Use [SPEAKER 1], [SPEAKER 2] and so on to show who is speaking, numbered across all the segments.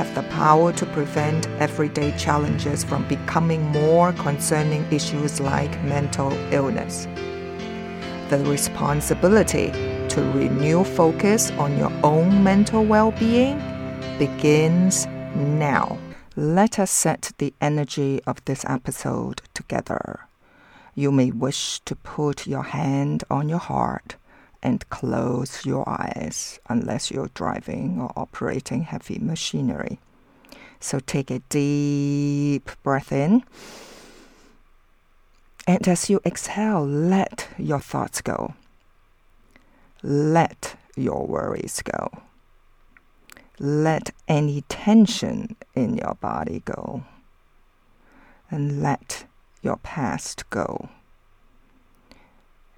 [SPEAKER 1] have the power to prevent everyday challenges from becoming more concerning issues like mental illness. The responsibility to renew focus on your own mental well being begins now. Let us set the energy of this episode together. You may wish to put your hand on your heart and close your eyes unless you're driving or operating heavy machinery. So take a deep breath in. And as you exhale, let your thoughts go. Let your worries go. Let any tension in your body go. And let your past go.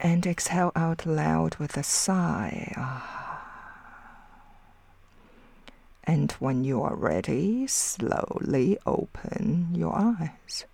[SPEAKER 1] and exhale out loud with a sigh. And when you are ready, slowly open your eyes.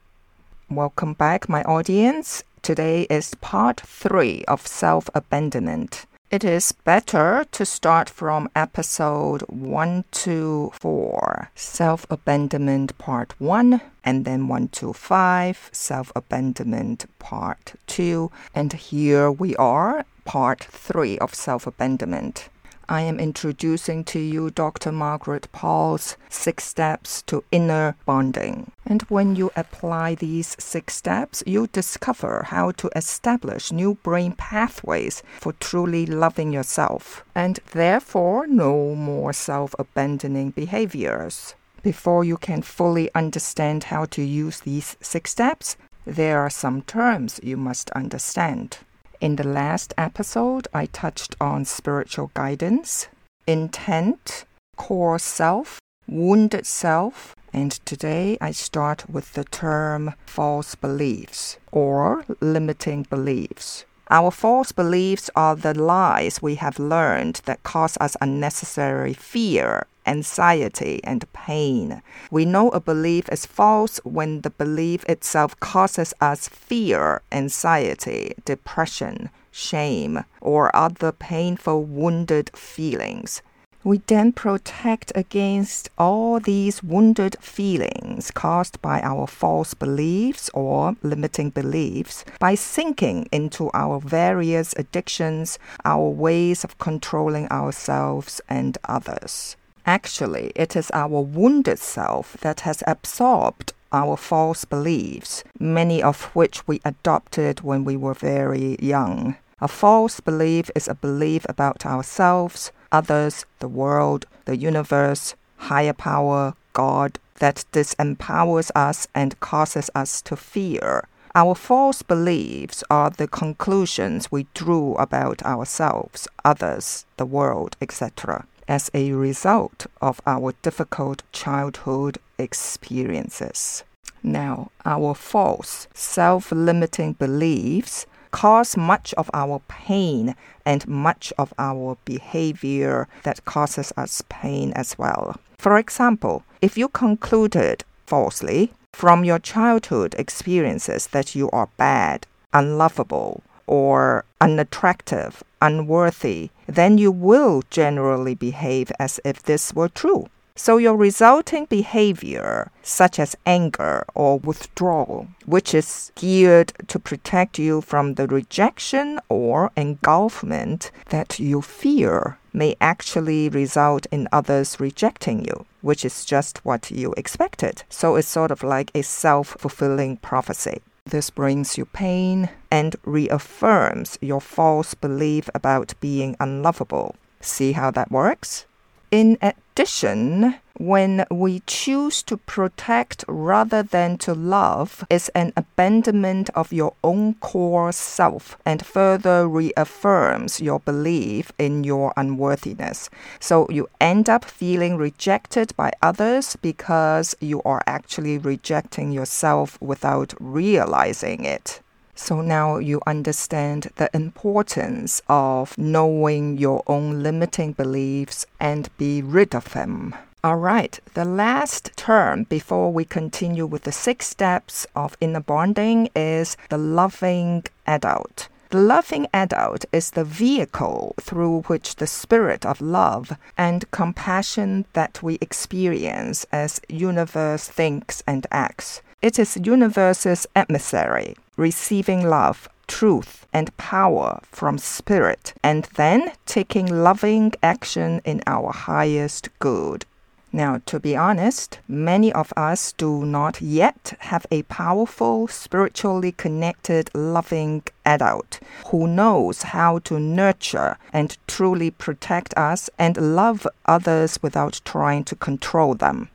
[SPEAKER 1] Welcome back, my audience. Today is part three of self abandonment. It is better to start from episode 1 to 4, Self Abandonment Part 1, and then 1 to 5, Self Abandonment Part 2. And here we are, Part 3 of Self Abandonment. I am introducing to you Dr. Margaret Paul's six steps to inner bonding. And when you apply these six steps, you discover how to establish new brain pathways for truly loving yourself, and therefore no more self abandoning behaviors. Before you can fully understand how to use these six steps, there are some terms you must understand. In the last episode, I touched on spiritual guidance, intent, core self, wounded self, and today I start with the term false beliefs or limiting beliefs. Our false beliefs are the lies we have learned that cause us unnecessary fear, anxiety, and pain. We know a belief is false when the belief itself causes us fear, anxiety, depression, shame, or other painful, wounded feelings. We then protect against all these wounded feelings caused by our false beliefs or limiting beliefs by sinking into our various addictions, our ways of controlling ourselves and others. Actually, it is our wounded self that has absorbed our false beliefs, many of which we adopted when we were very young. A false belief is a belief about ourselves others, the world, the universe, higher power, God, that disempowers us and causes us to fear. Our false beliefs are the conclusions we drew about ourselves, others, the world, etc., as a result of our difficult childhood experiences. Now, our false, self limiting beliefs cause much of our pain and much of our behavior that causes us pain as well. For example, if you concluded falsely from your childhood experiences that you are bad, unlovable, or unattractive, unworthy, then you will generally behave as if this were true. So your resulting behavior, such as anger or withdrawal, which is geared to protect you from the rejection or engulfment that you fear, may actually result in others rejecting you, which is just what you expected. So it's sort of like a self fulfilling prophecy. This brings you pain and reaffirms your false belief about being unlovable. See how that works? In addition, when we choose to protect rather than to love, it's an abandonment of your own core self and further reaffirms your belief in your unworthiness. So you end up feeling rejected by others because you are actually rejecting yourself without realizing it. So now you understand the importance of knowing your own limiting beliefs and be rid of them. All right, the last term before we continue with the six steps of inner bonding is the loving adult. The loving adult is the vehicle through which the spirit of love and compassion that we experience as universe thinks and acts. It is universe's emissary receiving love, truth, and power from Spirit, and then taking loving action in our highest good. Now, to be honest, many of us do not yet have a powerful, spiritually connected, loving adult who knows how to nurture and truly protect us and love others without trying to control them.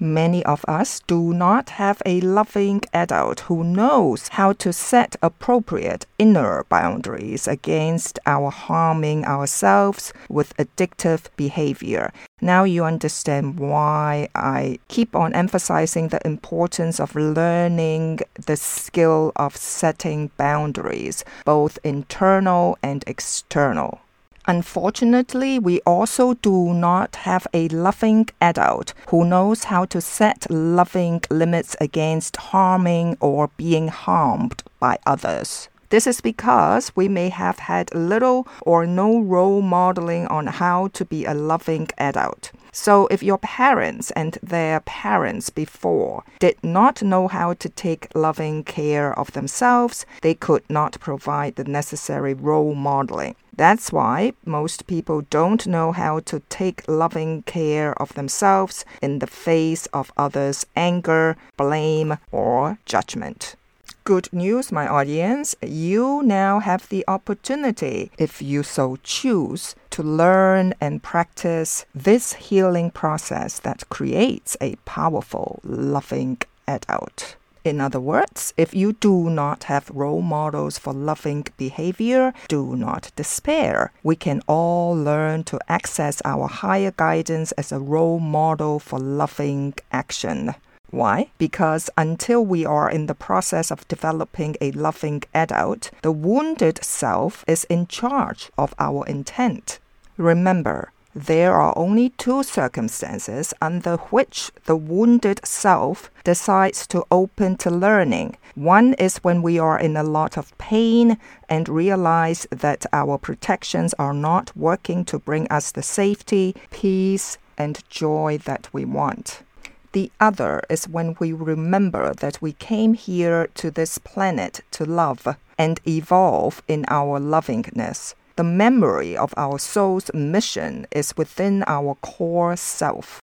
[SPEAKER 1] Many of us do not have a loving adult who knows how to set appropriate inner boundaries against our harming ourselves with addictive behavior. Now you understand why I keep on emphasizing the importance of learning the skill of setting boundaries, both internal and external. Unfortunately, we also do not have a loving adult who knows how to set loving limits against harming or being harmed by others. This is because we may have had little or no role modeling on how to be a loving adult. So, if your parents and their parents before did not know how to take loving care of themselves, they could not provide the necessary role modeling. That's why most people don't know how to take loving care of themselves in the face of others' anger, blame, or judgment. Good news, my audience. You now have the opportunity, if you so choose, to learn and practice this healing process that creates a powerful, loving adult. In other words, if you do not have role models for loving behavior, do not despair. We can all learn to access our higher guidance as a role model for loving action. Why? Because until we are in the process of developing a loving adult, the wounded self is in charge of our intent. Remember, there are only two circumstances under which the wounded self decides to open to learning. One is when we are in a lot of pain and realize that our protections are not working to bring us the safety, peace, and joy that we want. The other is when we remember that we came here to this planet to love and evolve in our lovingness. The memory of our soul's mission is within our core self.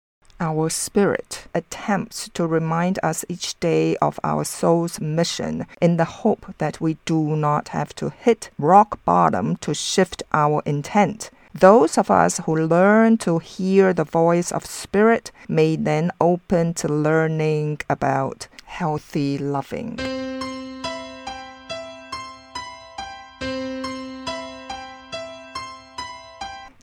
[SPEAKER 1] Our spirit attempts to remind us each day of our soul's mission in the hope that we do not have to hit rock bottom to shift our intent those of us who learn to hear the voice of Spirit may then open to learning about healthy loving.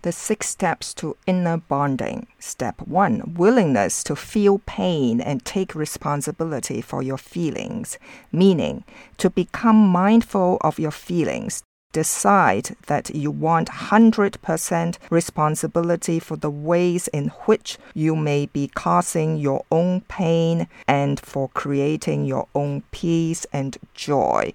[SPEAKER 1] The six steps to inner bonding. Step one willingness to feel pain and take responsibility for your feelings, meaning to become mindful of your feelings. Decide that you want 100% responsibility for the ways in which you may be causing your own pain and for creating your own peace and joy.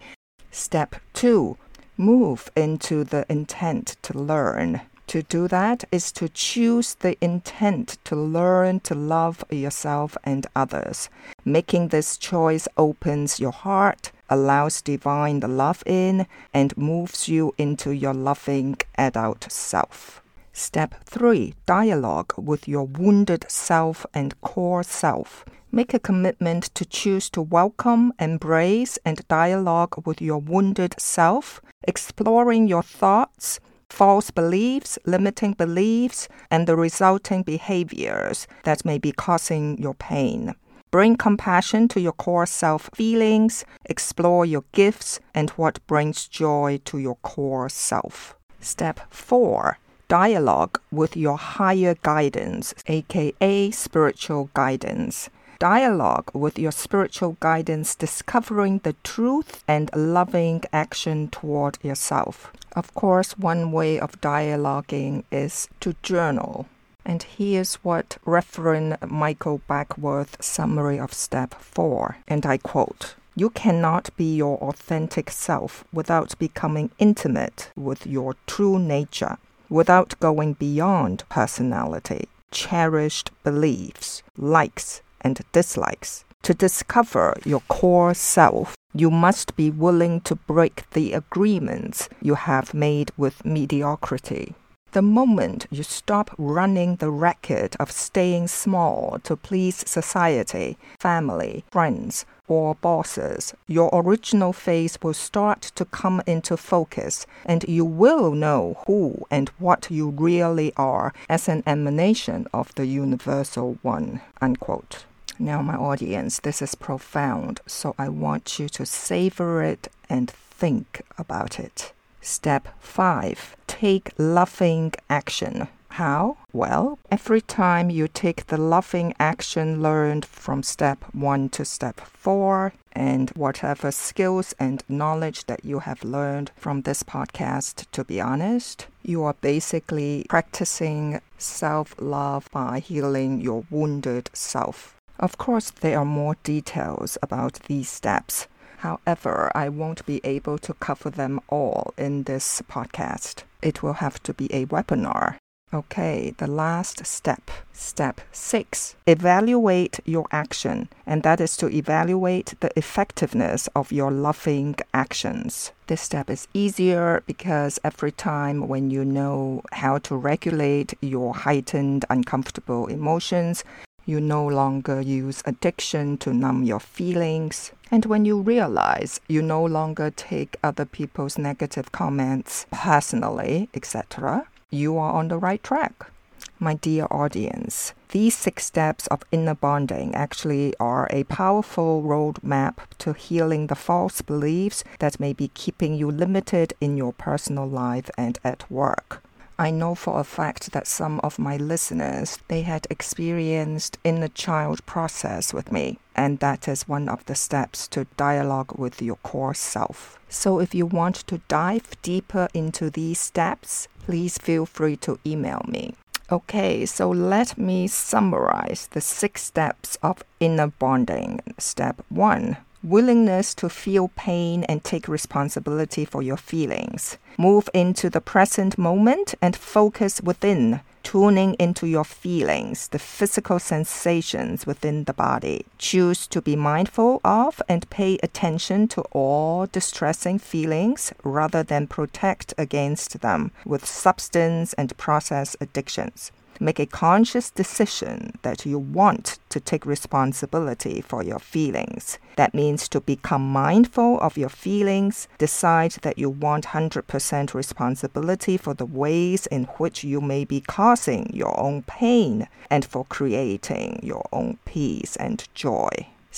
[SPEAKER 1] Step 2 Move into the intent to learn. To do that is to choose the intent to learn to love yourself and others. Making this choice opens your heart, allows divine love in, and moves you into your loving adult self. Step 3 Dialogue with your wounded self and core self. Make a commitment to choose to welcome, embrace, and dialogue with your wounded self, exploring your thoughts, false beliefs, limiting beliefs, and the resulting behaviors that may be causing your pain. Bring compassion to your core self feelings, explore your gifts and what brings joy to your core self. Step 4 Dialogue with your higher guidance, aka spiritual guidance dialogue with your spiritual guidance, discovering the truth and loving action toward yourself. Of course, one way of dialoguing is to journal. And here's what Reverend Michael Beckwith summary of step 4, and I quote you cannot be your authentic self without becoming intimate with your true nature, without going beyond personality, cherished beliefs, likes, and dislikes. To discover your core self, you must be willing to break the agreements you have made with mediocrity. The moment you stop running the racket of staying small to please society, family, friends, or bosses, your original face will start to come into focus and you will know who and what you really are as an emanation of the universal one. Unquote. Now, my audience, this is profound, so I want you to savor it and think about it. Step 5 Take loving action. How? Well, every time you take the loving action learned from step 1 to step 4, and whatever skills and knowledge that you have learned from this podcast, to be honest, you are basically practicing self love by healing your wounded self. Of course, there are more details about these steps. However, I won't be able to cover them all in this podcast. It will have to be a webinar. Okay, the last step. Step six. Evaluate your action, and that is to evaluate the effectiveness of your loving actions. This step is easier because every time when you know how to regulate your heightened, uncomfortable emotions, you no longer use addiction to numb your feelings. And when you realize you no longer take other people's negative comments personally, etc., you are on the right track. My dear audience, these six steps of inner bonding actually are a powerful roadmap to healing the false beliefs that may be keeping you limited in your personal life and at work. I know for a fact that some of my listeners they had experienced inner child process with me and that is one of the steps to dialogue with your core self. So if you want to dive deeper into these steps, please feel free to email me. Okay, so let me summarize the six steps of inner bonding. Step 1 willingness to feel pain and take responsibility for your feelings. Move into the present moment and focus within, tuning into your feelings, the physical sensations within the body. Choose to be mindful of and pay attention to all distressing feelings rather than protect against them with substance and process addictions make a conscious decision that you want to take responsibility for your feelings. That means to become mindful of your feelings, decide that you want 100% responsibility for the ways in which you may be causing your own pain and for creating your own peace and joy.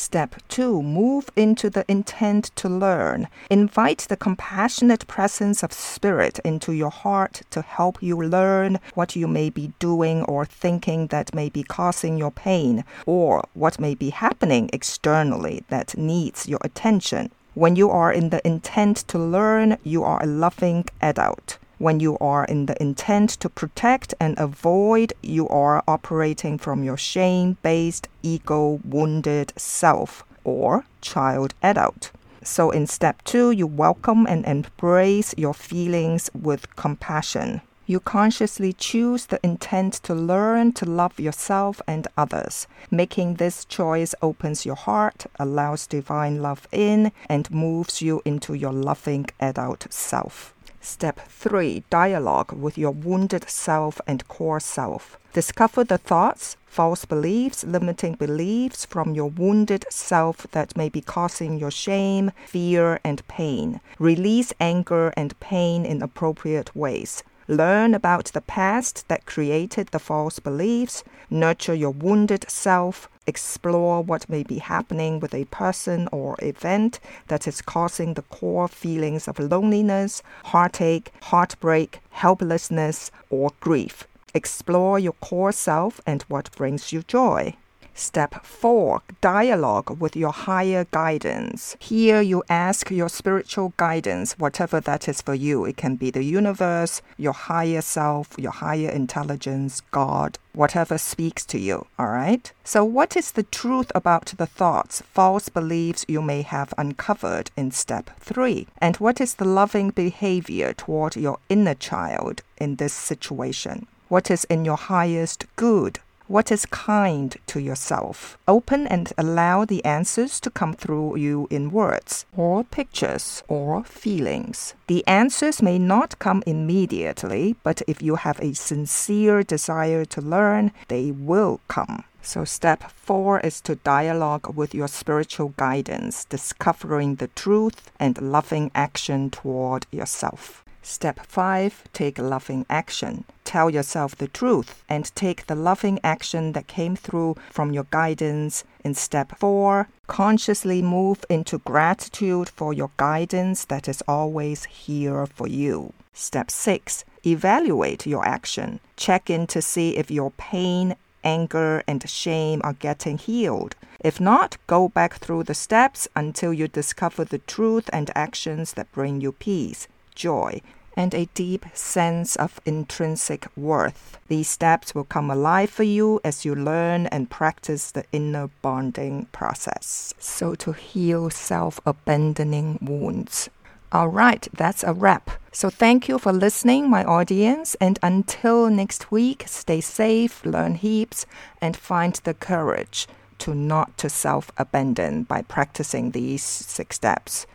[SPEAKER 1] Step 2 Move into the intent to learn. Invite the compassionate presence of spirit into your heart to help you learn what you may be doing or thinking that may be causing your pain, or what may be happening externally that needs your attention. When you are in the intent to learn, you are a loving adult. When you are in the intent to protect and avoid, you are operating from your shame based, ego wounded self or child adult. So in step two, you welcome and embrace your feelings with compassion. You consciously choose the intent to learn to love yourself and others. Making this choice opens your heart, allows divine love in, and moves you into your loving adult self. Step 3 Dialogue with your wounded self and core self. Discover the thoughts, false beliefs, limiting beliefs from your wounded self that may be causing your shame, fear, and pain. Release anger and pain in appropriate ways. Learn about the past that created the false beliefs, nurture your wounded self, explore what may be happening with a person or event that is causing the core feelings of loneliness, heartache, heartbreak, helplessness, or grief. Explore your core self and what brings you joy. Step 4 Dialogue with your higher guidance. Here you ask your spiritual guidance, whatever that is for you. It can be the universe, your higher self, your higher intelligence, God, whatever speaks to you. All right? So, what is the truth about the thoughts, false beliefs you may have uncovered in step 3? And what is the loving behavior toward your inner child in this situation? What is in your highest good? What is kind to yourself? Open and allow the answers to come through you in words, or pictures, or feelings. The answers may not come immediately, but if you have a sincere desire to learn, they will come. So, step four is to dialogue with your spiritual guidance, discovering the truth and loving action toward yourself. Step 5 Take loving action. Tell yourself the truth and take the loving action that came through from your guidance. In step 4, consciously move into gratitude for your guidance that is always here for you. Step 6 Evaluate your action. Check in to see if your pain, anger, and shame are getting healed. If not, go back through the steps until you discover the truth and actions that bring you peace, joy, and a deep sense of intrinsic worth. These steps will come alive for you as you learn and practice the inner bonding process. So, to heal self abandoning wounds. All right, that's a wrap. So, thank you for listening, my audience. And until next week, stay safe, learn heaps, and find the courage to not to self abandon by practicing these six steps.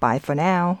[SPEAKER 1] Bye for now.